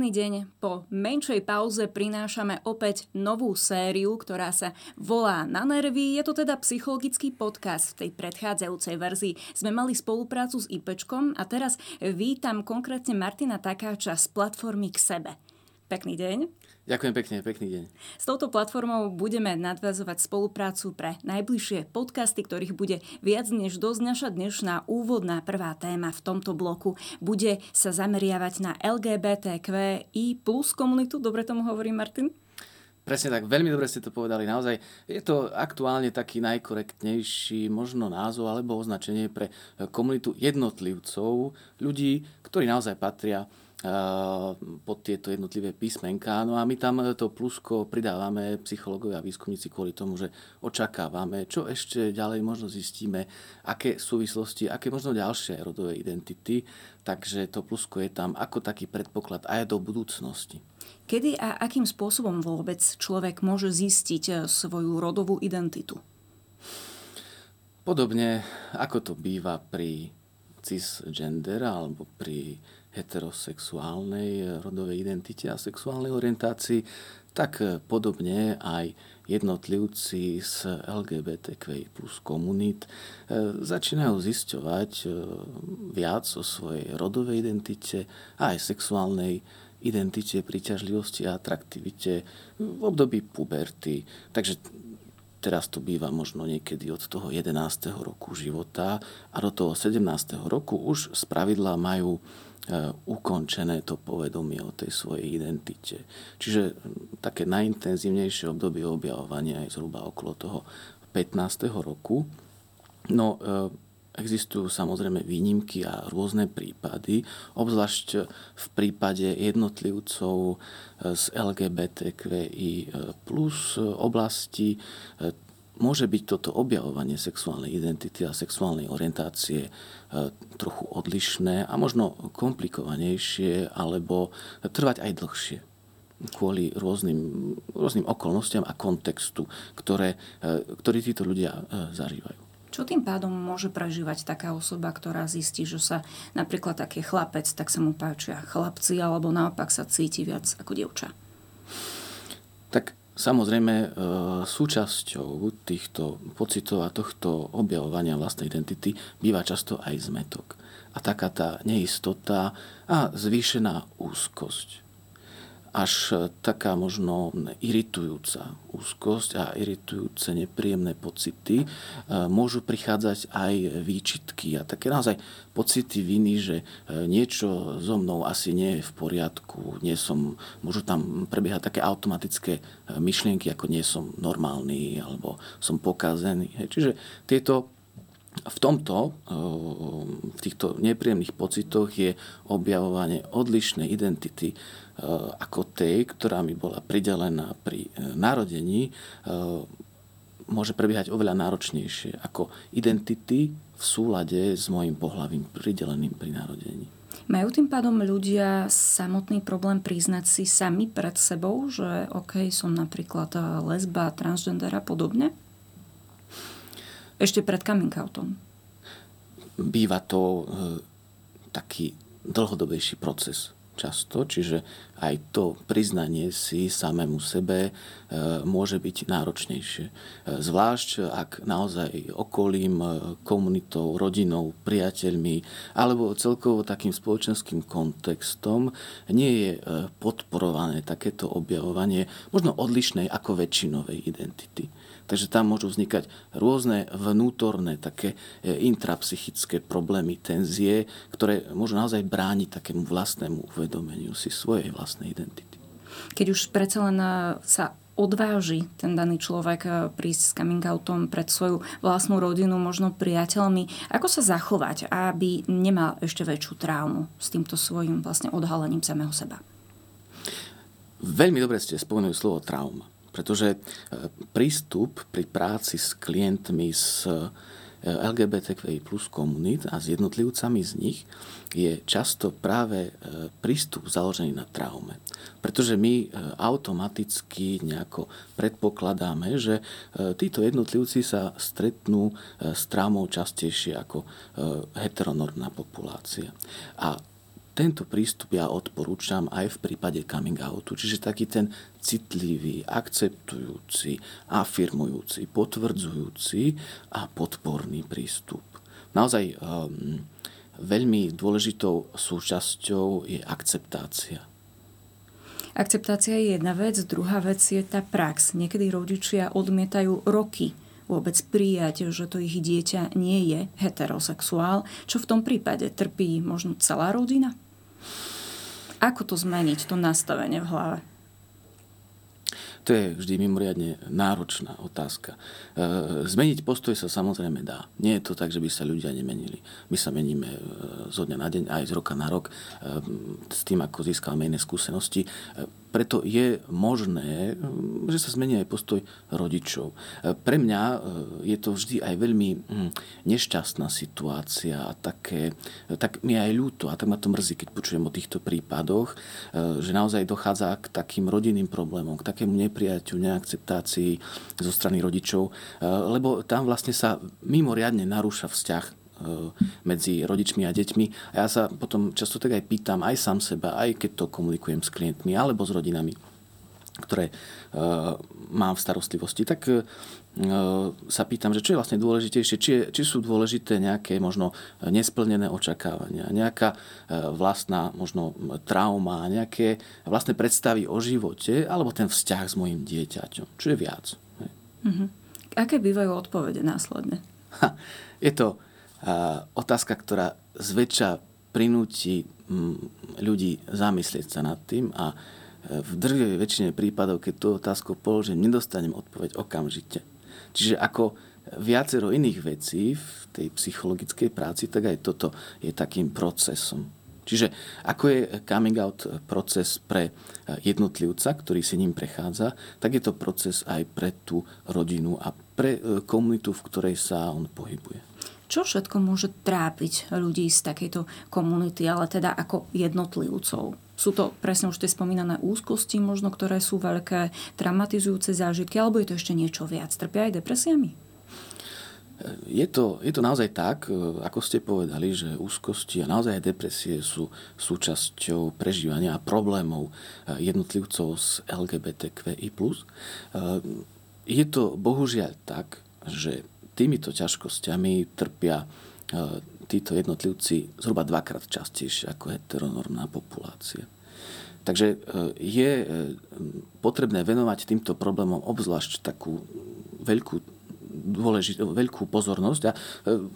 Pekný deň. Po menšej pauze prinášame opäť novú sériu, ktorá sa volá Na nervy. Je to teda psychologický podcast. V tej predchádzajúcej verzii sme mali spoluprácu s IPčkom a teraz vítam konkrétne Martina Takáča z platformy k sebe. Pekný deň. Ďakujem pekne, pekný deň. S touto platformou budeme nadvazovať spoluprácu pre najbližšie podcasty, ktorých bude viac než dosť. Naša dnešná úvodná prvá téma v tomto bloku bude sa zameriavať na LGBTQI plus komunitu. Dobre tomu hovorí Martin? Presne tak, veľmi dobre ste to povedali. Naozaj je to aktuálne taký najkorektnejší možno názov alebo označenie pre komunitu jednotlivcov, ľudí, ktorí naozaj patria pod tieto jednotlivé písmenká. No a my tam to plusko pridávame psychológovia a výskumníci kvôli tomu, že očakávame, čo ešte ďalej možno zistíme, aké súvislosti, aké možno ďalšie rodové identity. Takže to plusko je tam ako taký predpoklad aj do budúcnosti. Kedy a akým spôsobom vôbec človek môže zistiť eh, svoju rodovú identitu? Podobne ako to býva pri cisgender alebo pri heterosexuálnej rodovej identite a sexuálnej orientácii, tak podobne aj jednotlivci z LGBTQ plus komunít e, začínajú zisťovať viac o svojej rodovej identite a aj sexuálnej identite, príťažlivosti a atraktivite v období puberty. Takže teraz to býva možno niekedy od toho 11. roku života a do toho 17. roku už z pravidla majú ukončené to povedomie o tej svojej identite. Čiže také najintenzívnejšie obdobie objavovania je zhruba okolo toho 15. roku. No, e, existujú samozrejme výnimky a rôzne prípady, obzvlášť v prípade jednotlivcov e, z LGBTQI plus oblasti môže byť toto objavovanie sexuálnej identity a sexuálnej orientácie e, trochu odlišné a možno komplikovanejšie alebo trvať aj dlhšie kvôli rôznym, rôznym okolnostiam a kontextu, ktoré, e, ktorý títo ľudia e, zažívajú. Čo tým pádom môže prežívať taká osoba, ktorá zistí, že sa napríklad taký chlapec, tak sa mu páčia chlapci, alebo naopak sa cíti viac ako dievča? Samozrejme, e, súčasťou týchto pocitov a tohto objavovania vlastnej identity býva často aj zmetok. A taká tá neistota a zvýšená úzkosť až e, taká možno iritujúca úzkosť a iritujúce nepríjemné pocity. E, môžu prichádzať aj výčitky a také naozaj pocity viny, že e, niečo so mnou asi nie je v poriadku, nie som, môžu tam prebiehať také automatické myšlienky, ako nie som normálny alebo som pokazený. Čiže tieto v tomto, v týchto nepríjemných pocitoch je objavovanie odlišnej identity ako tej, ktorá mi bola pridelená pri eh, narodení, eh, môže prebiehať oveľa náročnejšie ako identity v súlade s môjim pohľavím prideleným pri narodení. Majú tým pádom ľudia samotný problém priznať si sami pred sebou, že OK, som napríklad lesba, transgender a podobne? Ešte pred coming outom. Býva to e, taký dlhodobejší proces často, čiže aj to priznanie si samému sebe e, môže byť náročnejšie. E, zvlášť ak naozaj okolím, e, komunitou, rodinou, priateľmi alebo celkovo takým spoločenským kontextom nie je podporované takéto objavovanie možno odlišnej ako väčšinovej identity. Takže tam môžu vznikať rôzne vnútorné také e, intrapsychické problémy, tenzie, ktoré môžu naozaj brániť takému vlastnému uvedomeniu si svojej vlastnej identity. Keď už predsa len e, sa odváži ten daný človek eh, prísť s coming outom pred svoju vlastnú rodinu, možno priateľmi. Ako sa zachovať, aby nemal ešte väčšiu traumu s týmto svojim vlastne odhalením samého seba? Veľmi dobre ste spomenuli slovo trauma, pretože eh, prístup pri práci s klientmi s LGBTQI plus komunít a s jednotlivcami z nich je často práve e, prístup založený na traume. Pretože my e, automaticky nejako predpokladáme, že e, títo jednotlivci sa stretnú s traumou častejšie ako heteronormná populácia. A tento prístup ja odporúčam aj v prípade coming outu. Čiže taký ten citlivý, akceptujúci, afirmujúci, potvrdzujúci a podporný prístup. Naozaj um, veľmi dôležitou súčasťou je akceptácia. Akceptácia je jedna vec, druhá vec je tá prax. Niekedy rodičia odmietajú roky vôbec prijať, že to ich dieťa nie je heterosexuál, čo v tom prípade trpí možno celá rodina? Ako to zmeniť, to nastavenie v hlave? To je vždy mimoriadne náročná otázka. E, zmeniť postoj sa samozrejme dá. Nie je to tak, že by sa ľudia nemenili. My sa meníme e, zo dňa na deň, aj z roka na rok, e, s tým, ako získame iné skúsenosti preto je možné, že sa zmení aj postoj rodičov. Pre mňa e, je to vždy aj veľmi hm, nešťastná situácia a také, tak mi aj ľúto a tak ma to mrzí, keď počujem o týchto prípadoch, e, že naozaj dochádza k takým rodinným problémom, k takému neprijaťu, neakceptácii zo strany rodičov, e, lebo tam vlastne sa mimoriadne narúša vzťah Eh, medzi rodičmi a deťmi. A ja sa potom často tak aj pýtam, aj sám seba, aj keď to komunikujem s klientmi alebo s rodinami, ktoré uh, mám v starostlivosti, tak uh, sa pýtam, že čo je vlastne dôležitejšie, či, je, či sú dôležité nejaké možno nesplnené očakávania, nejaká vlastná možno trauma, nejaké vlastné predstavy o živote, alebo ten vzťah s mojim dieťaťom. Čo je viac? Mm-hmm. Aké bývajú odpovede následne? Ha, je to otázka, ktorá zväčša prinúti mm, ľudí zamyslieť sa nad tým a e, v drvivej väčšine prípadov, keď tú otázku položím, nedostanem odpoveď okamžite. Čiže ako viacero iných vecí v tej psychologickej práci, tak aj toto je takým procesom. Čiže ako je coming out proces pre e, jednotlivca, ktorý si ním prechádza, tak je to proces aj pre tú rodinu a pre e, komunitu, v ktorej sa on pohybuje. Čo všetko môže trápiť ľudí z takejto komunity, ale teda ako jednotlivcov? Sú to presne už tie spomínané úzkosti, možno ktoré sú veľké, traumatizujúce zážitky, alebo je to ešte niečo viac? Trpia aj depresiami? Je to, je to naozaj tak, ako ste povedali, že úzkosti a naozaj aj depresie sú súčasťou prežívania a problémov jednotlivcov z LGBTQI+. Je to bohužiaľ tak, že týmito ťažkosťami trpia e, títo jednotlivci zhruba dvakrát častejšie ako heteronormná populácia. Takže e, je e, potrebné venovať týmto problémom obzvlášť takú veľkú dôležit, veľkú pozornosť a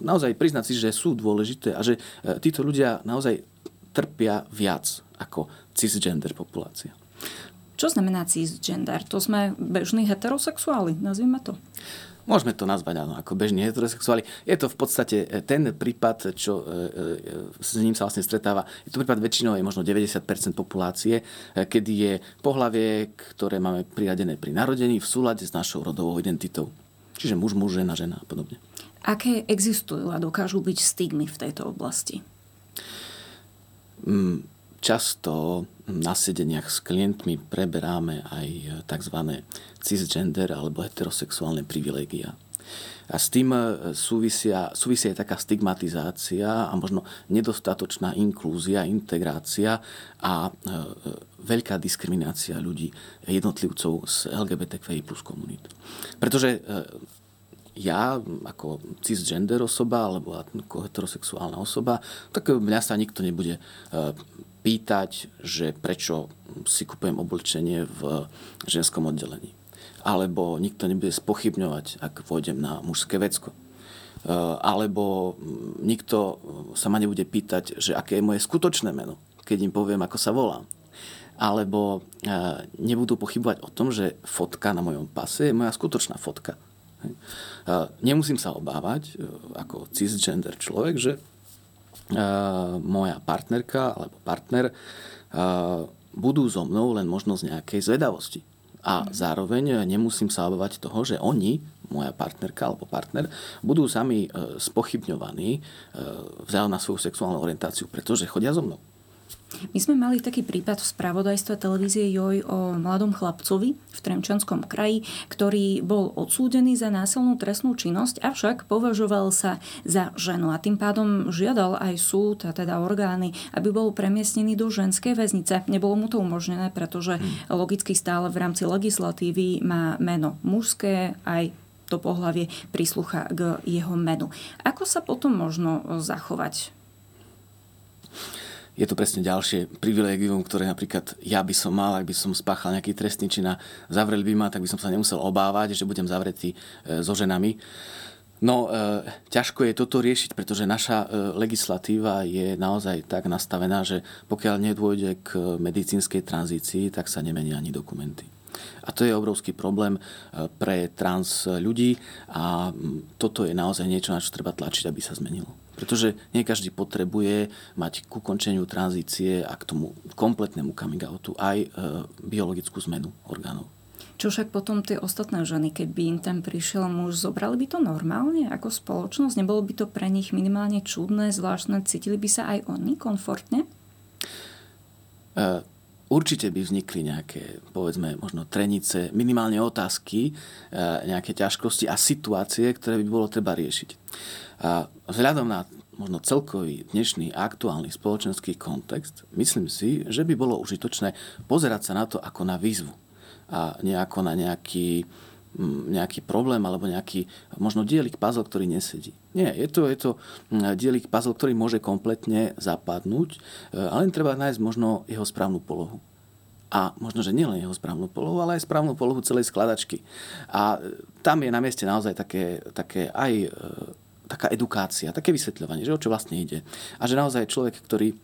naozaj priznať si, že sú dôležité a že títo ľudia naozaj trpia viac ako cisgender populácia. Čo znamená cisgender? To sme bežní heterosexuáli, nazvime to. Môžeme to nazvať áno, ako bežní heterosexuáli. Je to v podstate e, ten prípad, čo e, e, s ním sa vlastne stretáva. Je to prípad väčšinou je možno 90% populácie, kedy je pohlavie, ktoré máme priradené pri narodení v súlade s našou rodovou identitou. Čiže muž, muž, žena, žena a podobne. Aké existujú a dokážu byť stigmy v tejto oblasti? Mm, často na sedeniach s klientmi preberáme aj tzv. cisgender alebo heterosexuálne privilegia. A s tým e, súvisia, súvisia aj taká stigmatizácia a možno nedostatočná inklúzia, integrácia a e, veľká diskriminácia ľudí, jednotlivcov z LGBTQI plus komunít. Pretože e, ja ako cisgender osoba alebo ako heterosexuálna osoba, tak mňa sa nikto nebude pýtať, že prečo si kupujem oblečenie v ženskom oddelení. Alebo nikto nebude spochybňovať, ak pôjdem na mužské vecko. E, alebo nikto sa ma nebude pýtať, že aké je moje skutočné meno, keď im poviem, ako sa volám. alebo nebudú pochybovať o tom, že fotka na mojom pase je moja skutočná fotka. Nemusím sa obávať ako cisgender človek, že moja partnerka alebo partner budú so mnou len možno z nejakej zvedavosti. A zároveň nemusím sa obávať toho, že oni, moja partnerka alebo partner, budú sami spochybňovaní vzhľadom na svoju sexuálnu orientáciu, pretože chodia so mnou. My sme mali taký prípad v spravodajstve televízie Joj o mladom chlapcovi v Tremčanskom kraji, ktorý bol odsúdený za násilnú trestnú činnosť, avšak považoval sa za ženu a tým pádom žiadal aj súd, a teda orgány, aby bol premiestnený do ženskej väznice. Nebolo mu to umožnené, pretože hmm. logicky stále v rámci legislatívy má meno mužské, aj to pohlavie príslucha k jeho menu. Ako sa potom možno zachovať je to presne ďalšie privilegium, ktoré napríklad ja by som mal, ak by som spáchal nejaký trestný čin a zavreli by ma, tak by som sa nemusel obávať, že budem zavretý e, so ženami. No, e, ťažko je toto riešiť, pretože naša e, legislatíva je naozaj tak nastavená, že pokiaľ nedôjde k medicínskej tranzícii, tak sa nemenia ani dokumenty. A to je obrovský problém e, pre trans ľudí a toto je naozaj niečo, na čo treba tlačiť, aby sa zmenilo. Pretože nie každý potrebuje mať ku končeniu tranzície a k tomu kompletnému coming outu aj e, biologickú zmenu orgánov. Čo však potom tie ostatné ženy, keď by im tam prišiel muž, zobrali by to normálne ako spoločnosť? Nebolo by to pre nich minimálne čudné, zvláštne? Cítili by sa aj oni komfortne? Uh, určite by vznikli nejaké, povedzme, možno trenice, minimálne otázky, nejaké ťažkosti a situácie, ktoré by bolo treba riešiť. A vzhľadom na možno celkový dnešný aktuálny spoločenský kontext, myslím si, že by bolo užitočné pozerať sa na to ako na výzvu a nejako na nejaký, nejaký problém alebo nejaký možno dielik puzzle, ktorý nesedí. Nie, je to, je to dielik puzzle, ktorý môže kompletne zapadnúť, ale len treba nájsť možno jeho správnu polohu. A možno, že nielen jeho správnu polohu, ale aj správnu polohu celej skladačky. A tam je na mieste naozaj také, také aj e, taká edukácia, také vysvetľovanie, že o čo vlastne ide. A že naozaj človek, ktorý e,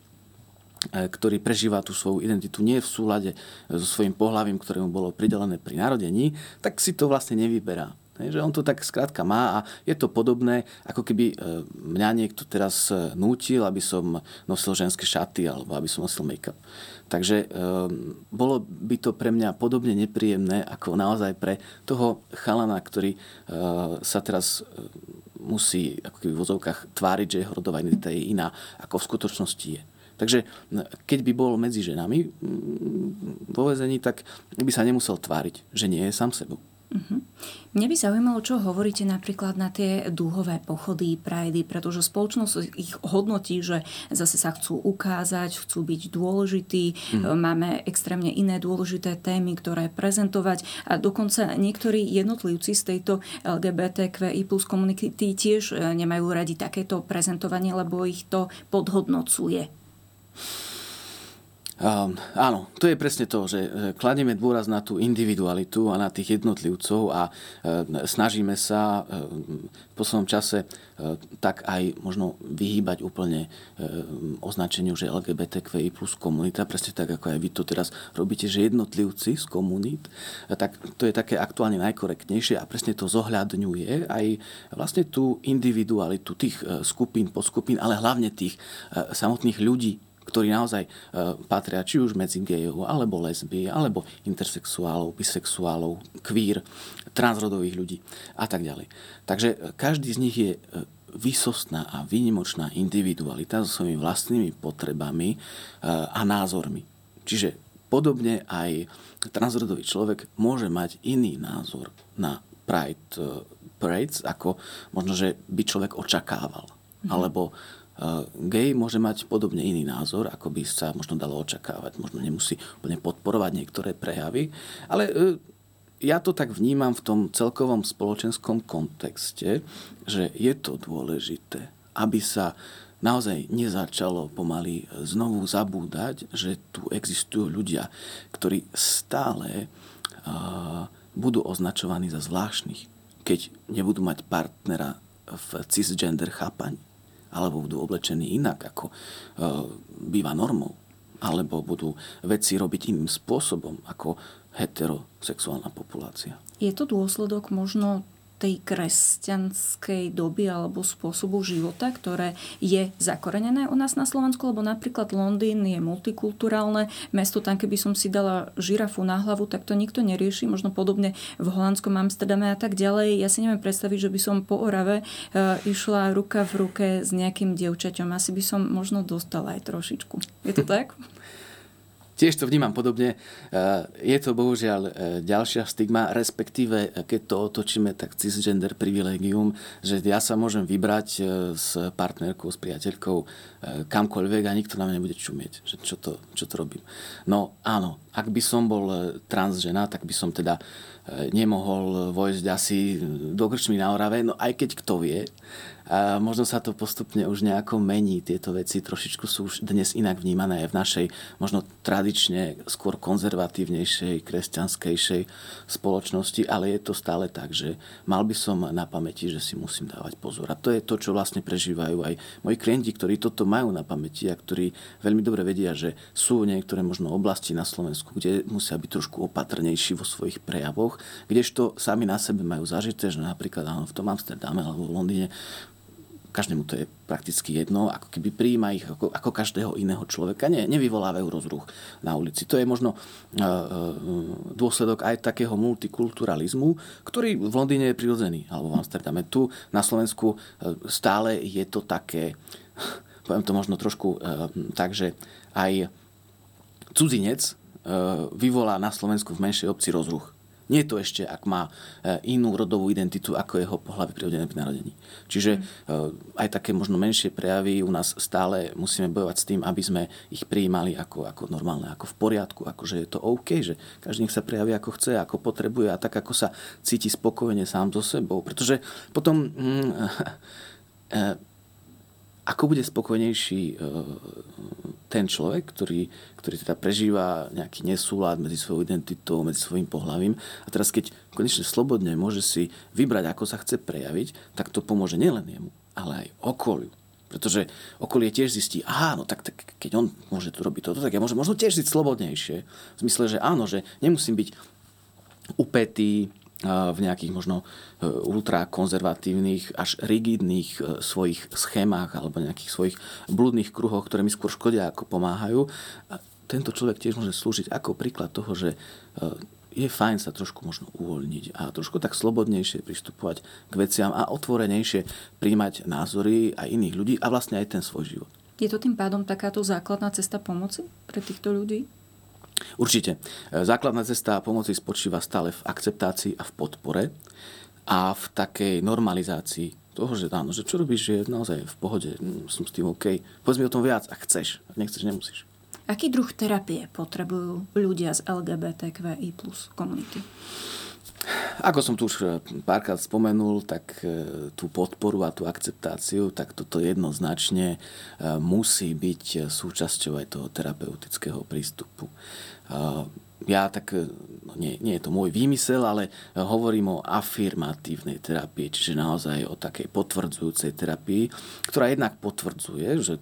ktorý prežíva tú svoju identitu nie v súlade so svojím pohľavím, ktoré mu bolo pridelené pri narodení, tak si to vlastne nevyberá. Že on to tak skrátka má a je to podobné, ako keby e, mňa niekto teraz e, nútil, aby som nosil ženské šaty alebo aby som nosil make-up. Takže bolo by to pre mňa podobne nepríjemné ako naozaj pre toho chalana, ktorý sa teraz musí ako keby v vozovkách tváriť, že jeho rodová identita je iná, ako v skutočnosti je. Takže keď by bol medzi ženami vo vezení, tak by sa nemusel tváriť, že nie je sám sebou. Uh-huh. Mne by zaujímalo, čo hovoríte napríklad na tie dúhové pochody, prajdy, pretože spoločnosť ich hodnotí, že zase sa chcú ukázať, chcú byť dôležití, uh-huh. máme extrémne iné dôležité témy, ktoré prezentovať a dokonca niektorí jednotlivci z tejto LGBTQI plus komunity tiež e, nemajú radi takéto prezentovanie, lebo ich to podhodnocuje. Um, áno, to je presne to, že kladieme dôraz na tú individualitu a na tých jednotlivcov a e, snažíme sa e, v poslednom čase e, tak aj možno vyhýbať úplne e, označeniu, že LGBTQI plus komunita, presne tak, ako aj vy to teraz robíte, že jednotlivci z komunít, e, tak to je také aktuálne najkorektnejšie a presne to zohľadňuje aj vlastne tú individualitu tých skupín, podskupín, ale hlavne tých e, samotných ľudí, ktorí naozaj e, patria či už medzi gejov, alebo lesby, alebo intersexuálov, bisexuálov, queer, transrodových ľudí a tak ďalej. Takže e, každý z nich je e, vysostná a výnimočná individualita so svojimi vlastnými potrebami a názormi. Čiže podobne aj transrodový človek môže mať iný názor na Pride Parades, ako možno, že by človek očakával. Mm-hmm. Alebo gay môže mať podobne iný názor, ako by sa možno dalo očakávať. Možno nemusí úplne podporovať niektoré prejavy, ale e, ja to tak vnímam v tom celkovom spoločenskom kontexte, že je to dôležité, aby sa naozaj nezačalo pomaly znovu zabúdať, že tu existujú ľudia, ktorí stále uh, budú označovaní za zvláštnych, keď nebudú mať partnera v cisgender chápaní alebo budú oblečení inak, ako e, býva normou. alebo budú veci robiť iným spôsobom ako heterosexuálna populácia. Je to dôsledok možno tej kresťanskej doby alebo spôsobu života, ktoré je zakorenené u nás na Slovensku, lebo napríklad Londýn je multikulturálne mesto, tam keby som si dala žirafu na hlavu, tak to nikto nerieši, možno podobne v holandskom Amsterdame a tak ďalej. Ja si neviem predstaviť, že by som po Orave e, išla ruka v ruke s nejakým dievčaťom. Asi by som možno dostala aj trošičku. Je to tak? Tiež to vnímam podobne. E, je to bohužiaľ e, ďalšia stigma, respektíve e, keď to otočíme, tak cisgender privilegium, že ja sa môžem vybrať s partnerkou, s priateľkou kamkoľvek a nikto na mňa nebude čumieť, že čo to, čo to robím. No áno, ak by som bol transžena, tak by som teda nemohol vojsť asi do krčmy na Orave, no aj keď kto vie, a možno sa to postupne už nejako mení. Tieto veci trošičku sú už dnes inak vnímané aj v našej možno tradične skôr konzervatívnejšej, kresťanskejšej spoločnosti, ale je to stále tak, že mal by som na pamäti, že si musím dávať pozor. A to je to, čo vlastne prežívajú aj moji klienti, ktorí toto majú na pamäti a ktorí veľmi dobre vedia, že sú niektoré možno oblasti na Slovensku, kde musia byť trošku opatrnejší vo svojich prejavoch, kdežto sami na sebe majú zažité, že napríklad áno, v tom Amsterdame alebo v Londýne každému to je prakticky jedno, ako keby prijíma ich ako, ako každého iného človeka. Nie, nevyvolávajú rozruch na ulici. To je možno uh, dôsledok aj takého multikulturalizmu, ktorý v Londýne je prirodzený, alebo v Amsterdame. Tu na Slovensku uh, stále je to také, poviem to možno trošku uh, tak, že aj cudzinec uh, vyvolá na Slovensku v menšej obci rozruch nie je to ešte, ak má e, inú rodovú identitu, ako jeho pohľavy prirodené pri narodení. Čiže mm. aj také možno menšie prejavy u nás stále musíme bojovať s tým, aby sme ich prijímali ako, ako normálne, ako v poriadku, ako že je to OK, že každý nech sa prejaví ako chce, ako potrebuje a tak, ako sa cíti spokojne sám so sebou. Pretože potom mm, ako bude spokojnejší ten človek, ktorý, ktorý teda prežíva nejaký nesúlad medzi svojou identitou, medzi svojim pohľavím. A teraz keď konečne slobodne môže si vybrať, ako sa chce prejaviť, tak to pomôže nielen jemu, ale aj okoliu. Pretože okolie tiež zistí, aha, no tak, tak keď on môže tu robiť toto, tak ja môžem možno tiež žiť slobodnejšie. V zmysle, že áno, že nemusím byť upetý, v nejakých možno e, ultrakonzervatívnych až rigidných e, svojich schémach alebo nejakých svojich blúdnych kruhoch, ktoré mi skôr škodia ako pomáhajú. A tento človek tiež môže slúžiť ako príklad toho, že e, je fajn sa trošku možno uvoľniť a trošku tak slobodnejšie pristupovať k veciam a otvorenejšie príjmať názory aj iných ľudí a vlastne aj ten svoj život. Je to tým pádom takáto základná cesta pomoci pre týchto ľudí? Určite. E, základná cesta pomoci spočíva stále v akceptácii a v podpore a v takej normalizácii toho, že áno, že čo robíš, je naozaj v pohode, mm, som s tým OK. Povedz mi o tom viac, ak chceš. Ak nechceš, nemusíš. Aký druh terapie potrebujú ľudia z LGBTQI plus komunity? Ako som tu už eh, párkrát spomenul, tak eh, tú podporu a tú akceptáciu, tak toto jednoznačne eh, musí byť súčasťou aj toho terapeutického prístupu ja tak, e, no nie, nie je to môj výmysel, ale hovorím o afirmatívnej terapii, čiže naozaj o takej potvrdzujúcej terapii, ktorá jednak potvrdzuje, že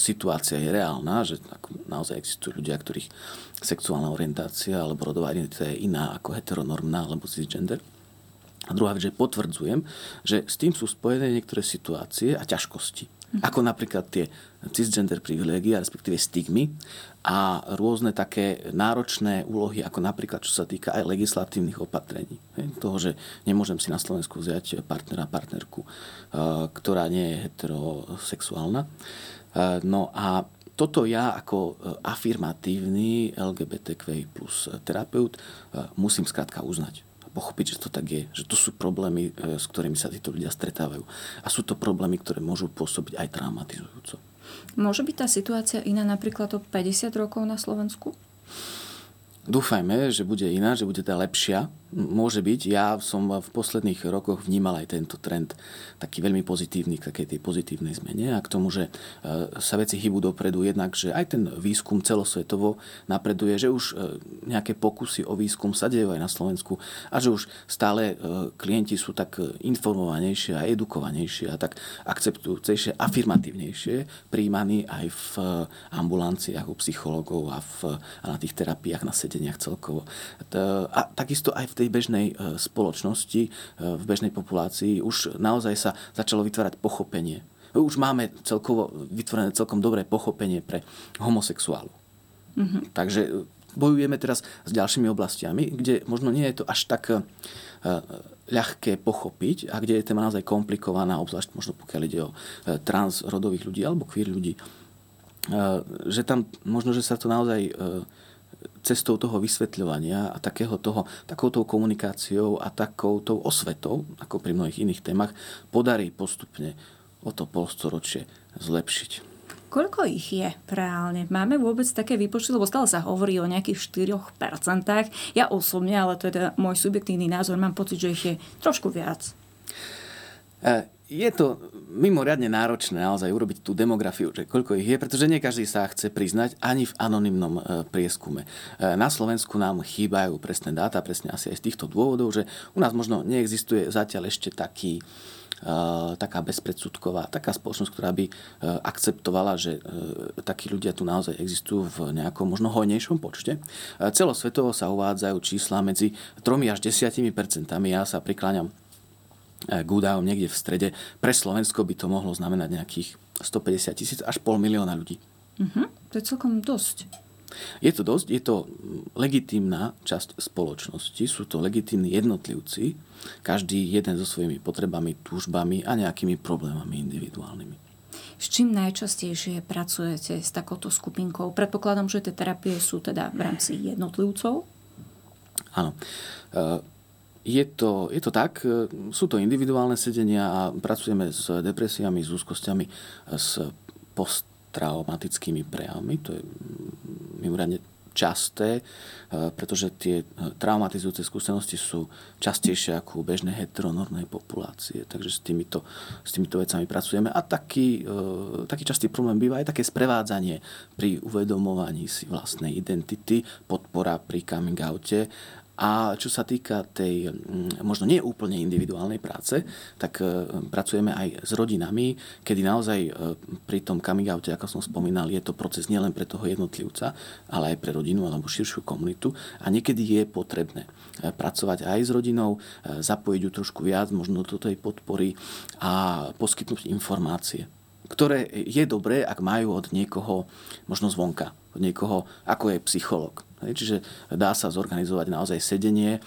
situácia je reálna, že naozaj existujú ľudia, ktorých sexuálna orientácia alebo rodová identita je iná ako heteronormná alebo cisgender. A druhá vec, že potvrdzujem, že s tým sú spojené niektoré situácie a ťažkosti. Ako napríklad tie cisgender privilégia, respektíve stigmy a rôzne také náročné úlohy, ako napríklad čo sa týka aj legislatívnych opatrení. Toho, že nemôžem si na Slovensku vziať partnera, partnerku, ktorá nie je heterosexuálna. No a toto ja ako afirmatívny LGBTQ plus terapeut musím skrátka uznať pochopiť, že to tak je, že to sú problémy, e, s ktorými sa títo ľudia stretávajú. A sú to problémy, ktoré môžu pôsobiť aj traumatizujúco. Môže byť tá situácia iná napríklad o 50 rokov na Slovensku? Dúfajme, že bude iná, že bude tá lepšia. môže byť. Ja som v posledných rokoch vnímal aj tento trend taký veľmi pozitívny k takej tej pozitívnej zmene a k tomu, že e, sa veci hýbu dopredu jednak, že aj ten výskum celosvetovo napreduje, že už e, nejaké pokusy o výskum sa dejú aj na Slovensku a že už stále e, klienti sú tak informovanejšie a edukovanejšie a tak akceptujúcejšie, afirmatívnejšie príjmaní aj v ambulanciách u psychológov a, v, a na tých terapiách, na sedeniach celkovo. A takisto aj v tej tej bežnej e, spoločnosti, e, v bežnej populácii už naozaj sa začalo vytvárať pochopenie. Už máme celkovo vytvorené celkom dobré pochopenie pre homosexuálu. Mm-hmm. Takže e, bojujeme teraz s ďalšími oblastiami, kde možno nie je to až tak ľahké pochopiť a kde je téma naozaj komplikovaná, obzvlášť možno pokiaľ ide o transrodových ľudí alebo queer ľudí. Že tam možno, že sa to naozaj cestou toho vysvetľovania a takého toho, takouto komunikáciou a takouto osvetou, ako pri mnohých iných témach, podarí postupne o to polstoročie zlepšiť. Koľko ich je reálne? Máme vôbec také výpočty, lebo stále sa hovorí o nejakých 4%. Ja osobne, ale to je teda môj subjektívny názor, mám pocit, že ich je trošku viac. E, je to mimoriadne náročné naozaj urobiť tú demografiu, že koľko ich je, pretože nie každý sa chce priznať ani v anonymnom e, prieskume. E, na Slovensku nám chýbajú presné dáta, presne asi aj z týchto dôvodov, že u nás možno neexistuje zatiaľ ešte taký taká bezpredsudková, taká spoločnosť, ktorá by akceptovala, že takí ľudia tu naozaj existujú v nejakom možno hojnejšom počte. Celosvetovo sa uvádzajú čísla medzi 3 až 10 percentami. Ja sa prikláňam k údajom niekde v strede. Pre Slovensko by to mohlo znamenať nejakých 150 tisíc až pol milióna ľudí. Uh-huh. To je celkom dosť. Je to dosť, je to legitímna časť spoločnosti, sú to legitímni jednotlivci, každý jeden so svojimi potrebami, túžbami a nejakými problémami individuálnymi. S čím najčastejšie pracujete s takouto skupinkou? Predpokladám, že tie terapie sú teda v rámci jednotlivcov? Áno. Je to, je to tak, e, sú to individuálne sedenia a pracujeme s depresiami, s úzkosťami, s posttraumatickými prejavmi. To je mimoriadne časté, e, pretože tie traumatizujúce skúsenosti sú častejšie ako u bežnej heteronormnej populácie. Takže s týmito, s týmito vecami pracujeme. A taký, e, taký častý problém býva aj také sprevádzanie pri uvedomovaní si vlastnej identity, podpora pri coming oute a čo sa týka tej mm, možno nie úplne individuálnej práce, tak e, pracujeme aj s rodinami, kedy naozaj e, pri tom coming oute, ako som spomínal, je to proces nielen pre toho jednotlivca, ale aj pre rodinu alebo širšiu komunitu. A niekedy je potrebné e, pracovať aj s rodinou, zapojiť ju trošku viac, možno do tej podpory a poskytnúť informácie ktoré je dobré, ak majú od niekoho možno zvonka, od niekoho, ako je psycholog. Čiže dá sa zorganizovať naozaj sedenie,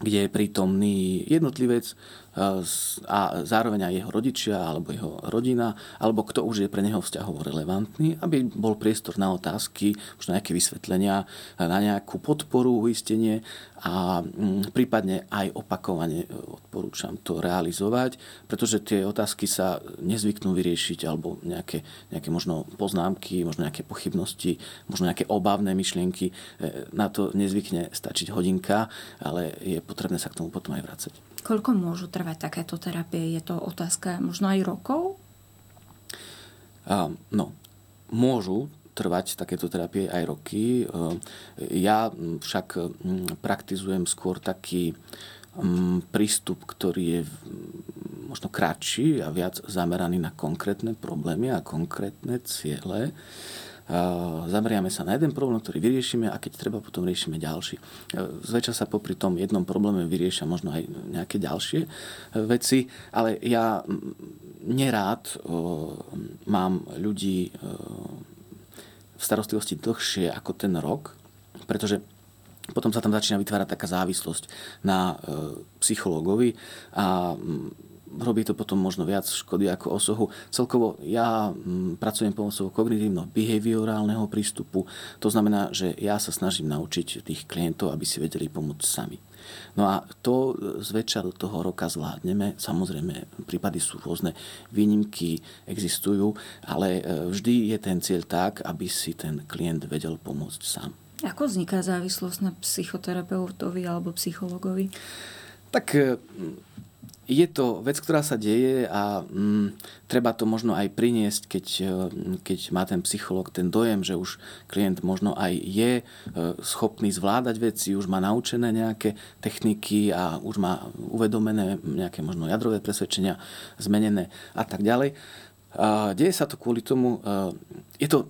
kde je prítomný jednotlivec a zároveň aj jeho rodičia alebo jeho rodina, alebo kto už je pre neho vzťahovo relevantný, aby bol priestor na otázky, možno nejaké vysvetlenia, na nejakú podporu, uistenie a mm, prípadne aj opakovane odporúčam to realizovať, pretože tie otázky sa nezvyknú vyriešiť alebo nejaké, nejaké možno poznámky, možno nejaké pochybnosti, možno nejaké obávne myšlienky. E, na to nezvykne stačiť hodinka, ale je potrebné sa k tomu potom aj vrácať. Koľko môžu trvať takéto terapie? Je to otázka možno aj rokov? No, môžu trvať takéto terapie aj roky. Ja však praktizujem skôr taký prístup, ktorý je možno kratší a viac zameraný na konkrétne problémy a konkrétne ciele zameriame sa na jeden problém, ktorý vyriešime a keď treba, potom riešime ďalší. E, zväčša sa popri tom jednom probléme vyriešia možno aj nejaké ďalšie e, veci, ale ja nerád e, mám ľudí v starostlivosti dlhšie ako ten rok, pretože potom sa tam začína vytvárať taká závislosť na psychológovi a robí to potom možno viac škody ako osohu. Celkovo ja mm, pracujem pomocou kognitívno-behaviorálneho prístupu. To znamená, že ja sa snažím naučiť tých klientov, aby si vedeli pomôcť sami. No a to zväčša do toho roka zvládneme. Samozrejme, prípady sú rôzne, výnimky existujú, ale e, vždy je ten cieľ tak, aby si ten klient vedel pomôcť sám. Ako vzniká závislosť na psychoterapeutovi alebo psychologovi? Tak e, je to vec, ktorá sa deje a mm, treba to možno aj priniesť, keď, e, keď má ten psycholog ten dojem, že už klient možno aj je e, schopný zvládať veci, už má naučené nejaké techniky a už má uvedomené nejaké možno jadrové presvedčenia zmenené a tak ďalej. A deje sa to kvôli tomu, je to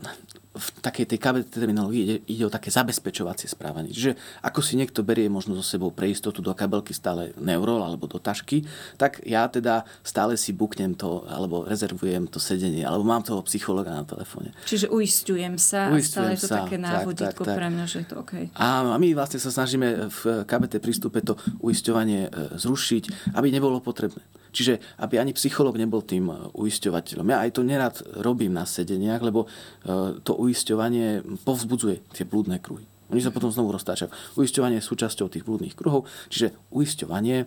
v takej tej KBT terminológii ide, ide o také zabezpečovacie správanie. Čiže ako si niekto berie možno so sebou pre istotu do kabelky stále neurol alebo do tašky, tak ja teda stále si buknem to alebo rezervujem to sedenie alebo mám toho psychologa na telefóne. Čiže uistujem sa uistujem a stále je to také návodítko pre mňa, že je to OK. A my vlastne sa snažíme v KBT prístupe to uisťovanie e, zrušiť, aby nebolo potrebné. Čiže aby ani psycholog nebol tým e, uisťovateľom. Ja aj to nerad robím na sedeniach, lebo e, to uisťovanie povzbudzuje tie blúdne kruhy. Oni sa potom znovu roztáčajú. Uisťovanie je súčasťou tých blúdnych kruhov, čiže uisťovanie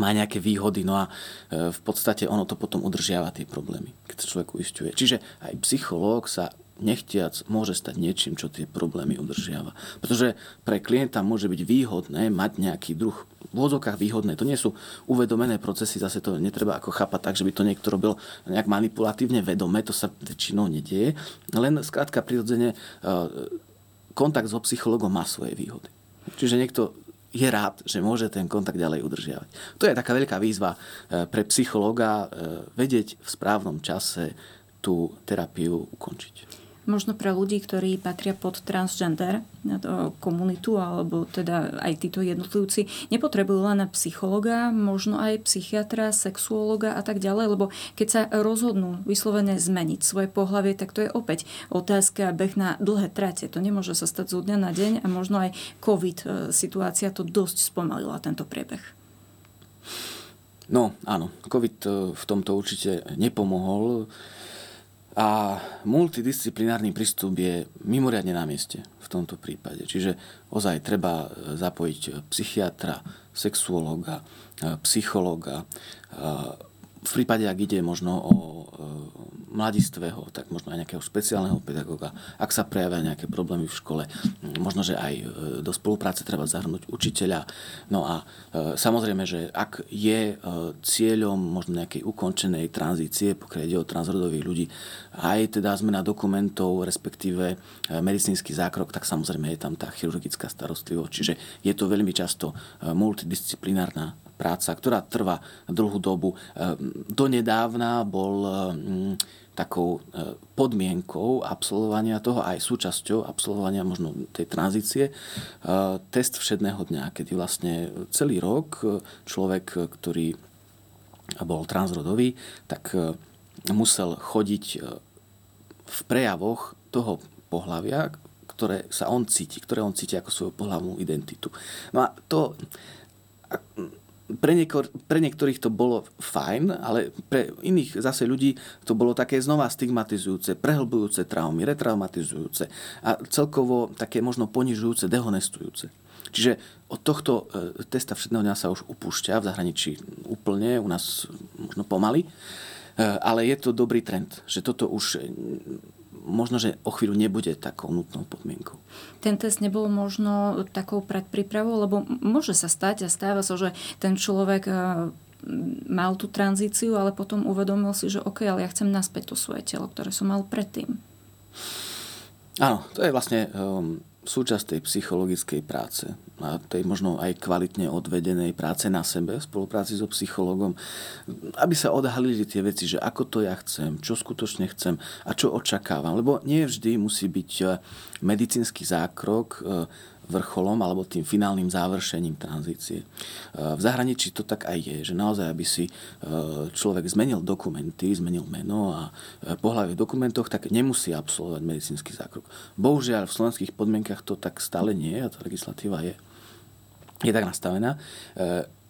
má nejaké výhody, no a e, v podstate ono to potom udržiava tie problémy, keď sa človek uisťuje. Čiže aj psychológ sa nechtiac môže stať niečím, čo tie problémy udržiava. Pretože pre klienta môže byť výhodné mať nejaký druh v úvodzovkách výhodné. To nie sú uvedomené procesy, zase to netreba ako chápať tak, že by to niekto robil nejak manipulatívne vedome, to sa väčšinou nedieje. Len skrátka prirodzene e, kontakt so psychologom má svoje výhody. Čiže niekto je rád, že môže ten kontakt ďalej udržiavať. To je taká veľká výzva e, pre psychológa e, vedieť v správnom čase tú terapiu ukončiť možno pre ľudí, ktorí patria pod transgender komunitu, alebo teda aj títo jednotlivci, nepotrebujú len psychologa, možno aj psychiatra, sexuologa a tak ďalej, lebo keď sa rozhodnú vyslovene zmeniť svoje pohlavie, tak to je opäť otázka beh na dlhé trate. To nemôže sa stať zo dňa na deň a možno aj COVID e, situácia to dosť spomalila, tento priebeh. No áno, COVID e, v tomto určite nepomohol. A multidisciplinárny prístup je mimoriadne na mieste v tomto prípade. Čiže ozaj treba zapojiť psychiatra, sexuológa, psychológa. V prípade, ak ide možno o mladistvého, tak možno aj nejakého špeciálneho pedagóga, ak sa prejavia nejaké problémy v škole, možno, že aj e, do spolupráce treba zahrnúť učiteľa. No a e, samozrejme, že ak je e, cieľom možno nejakej ukončenej tranzície, pokiaľ ide o transrodových ľudí, aj teda zmena dokumentov, respektíve medicínsky zákrok, tak samozrejme je tam tá chirurgická starostlivosť. Čiže je to veľmi často multidisciplinárna práca, ktorá trvá dlhú dobu. Donedávna bol takou e, podmienkou absolvovania toho, aj súčasťou absolvovania možno tej tranzície, e, test všedného dňa, kedy vlastne celý rok e, človek, ktorý bol transrodový, tak musel chodiť v prejavoch toho pohľavia, ktoré sa on cíti, ktoré on cíti ako svoju pohľavnú identitu. No a to pre, nieko, pre niektorých to bolo fajn, ale pre iných zase ľudí to bolo také znova stigmatizujúce, prehlbujúce traumy, retraumatizujúce a celkovo také možno ponižujúce, dehonestujúce. Čiže od tohto e, testa všetného dňa sa už upúšťa v zahraničí úplne, u nás možno pomaly, e, ale je to dobrý trend, že toto už možno, že o chvíľu nebude takou nutnou podmienkou. Ten test nebol možno takou predprípravou, lebo môže sa stať a stáva sa, že ten človek e, mal tú tranzíciu, ale potom uvedomil si, že OK, ale ja chcem naspäť to svoje telo, ktoré som mal predtým. Áno, to je vlastne um, súčasť tej psychologickej práce a tej možno aj kvalitne odvedenej práce na sebe v spolupráci so psychologom, aby sa odhalili tie veci, že ako to ja chcem, čo skutočne chcem a čo očakávam. Lebo nie vždy musí byť eh, medicínsky zákrok eh, vrcholom alebo tým finálnym završením tranzície. E, v zahraničí to tak aj je, že naozaj, aby si e, človek zmenil dokumenty, zmenil meno a e, pohľavie v dokumentoch, tak nemusí absolvovať medicínsky zákrok. Bohužiaľ, v slovenských podmienkach to tak stále nie a tá legislatíva je, je tak nastavená.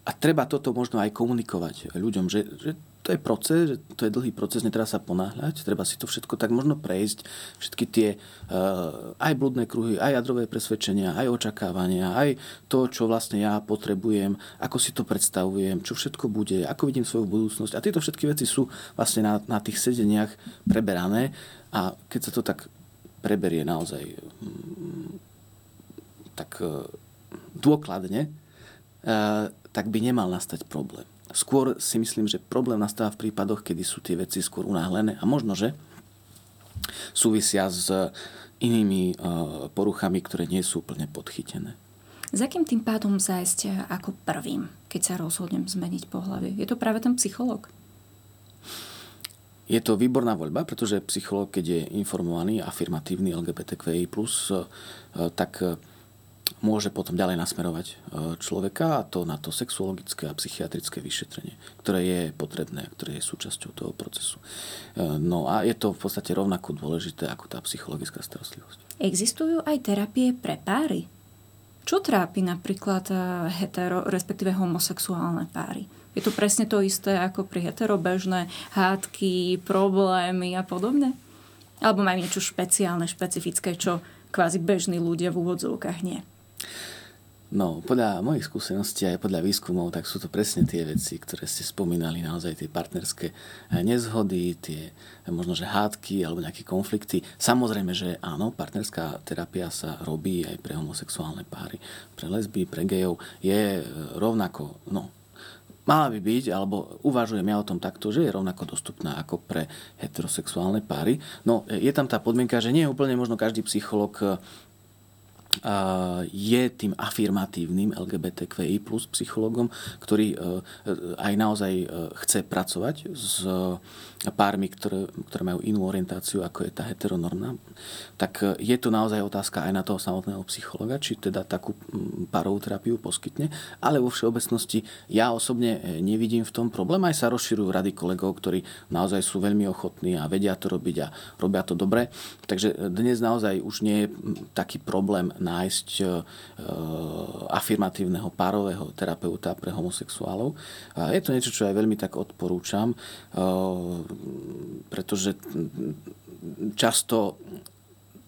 A treba toto možno aj komunikovať ľuďom, že, že to je proces, to je dlhý proces, netreba sa ponáhľať, treba si to všetko tak možno prejsť, všetky tie uh, aj blúdne kruhy, aj jadrové presvedčenia, aj očakávania, aj to, čo vlastne ja potrebujem, ako si to predstavujem, čo všetko bude, ako vidím svoju budúcnosť. A tieto všetky veci sú vlastne na, na tých sedeniach preberané a keď sa to tak preberie naozaj mm, tak dôkladne, tak by nemal nastať problém. Skôr si myslím, že problém nastáva v prípadoch, kedy sú tie veci skôr unáhlené a možno, že súvisia s inými poruchami, ktoré nie sú úplne podchytené. Za kým tým pádom zájsť ako prvým, keď sa rozhodnem zmeniť pohľavie? Je to práve ten psychológ? Je to výborná voľba, pretože psychológ, keď je informovaný, afirmatívny LGBTQI+, tak môže potom ďalej nasmerovať e, človeka a to na to sexuologické a psychiatrické vyšetrenie, ktoré je potrebné, ktoré je súčasťou toho procesu. E, no a je to v podstate rovnako dôležité ako tá psychologická starostlivosť. Existujú aj terapie pre páry? Čo trápi napríklad e, hetero, respektíve homosexuálne páry? Je to presne to isté ako pri heterobežné hádky, problémy a podobne? Alebo majú niečo špeciálne, špecifické, čo kvázi bežní ľudia v úvodzovkách nie? No, podľa mojich skúseností aj podľa výskumov, tak sú to presne tie veci, ktoré ste spomínali, naozaj tie partnerské eh, nezhody, tie eh, možno, že hádky alebo nejaké konflikty. Samozrejme, že áno, partnerská terapia sa robí aj pre homosexuálne páry, pre lesby, pre gejov. Je eh, rovnako, no, mala by byť, alebo uvažujem ja o tom takto, že je rovnako dostupná ako pre heterosexuálne páry. No, je tam tá podmienka, že nie je úplne možno každý psycholog je tým afirmatívnym LGBTQI plus psychologom, ktorý e, e, aj naozaj e, chce pracovať s pármi, ktoré, ktoré majú inú orientáciu, ako je tá heteronormná, tak je to naozaj otázka aj na toho samotného psychologa, či teda takú párovú terapiu poskytne, ale vo všeobecnosti ja osobne nevidím v tom problém. Aj sa rozširujú rady kolegov, ktorí naozaj sú veľmi ochotní a vedia to robiť a robia to dobre. Takže dnes naozaj už nie je taký problém nájsť e, afirmatívneho párového terapeuta pre homosexuálov. Je to niečo, čo aj veľmi tak odporúčam, e, pretože často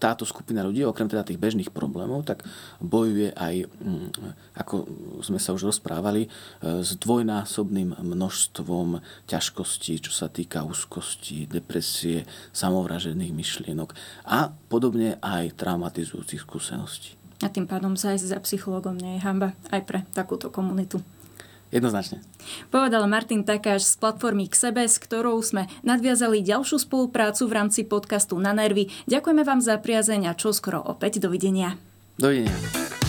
táto skupina ľudí, okrem teda tých bežných problémov, tak bojuje aj, mm, ako sme sa už rozprávali, e, s dvojnásobným množstvom ťažkostí, čo sa týka úzkosti, depresie, samovražených myšlienok a podobne aj traumatizujúcich skúseností. A tým pádom sa aj za psychologom nie je hamba aj pre takúto komunitu. Jednoznačne. Povedal Martin Takáš z platformy k sebe, s ktorou sme nadviazali ďalšiu spoluprácu v rámci podcastu Na nervy. Ďakujeme vám za priazeň a čoskoro opäť dovidenia. Dovidenia.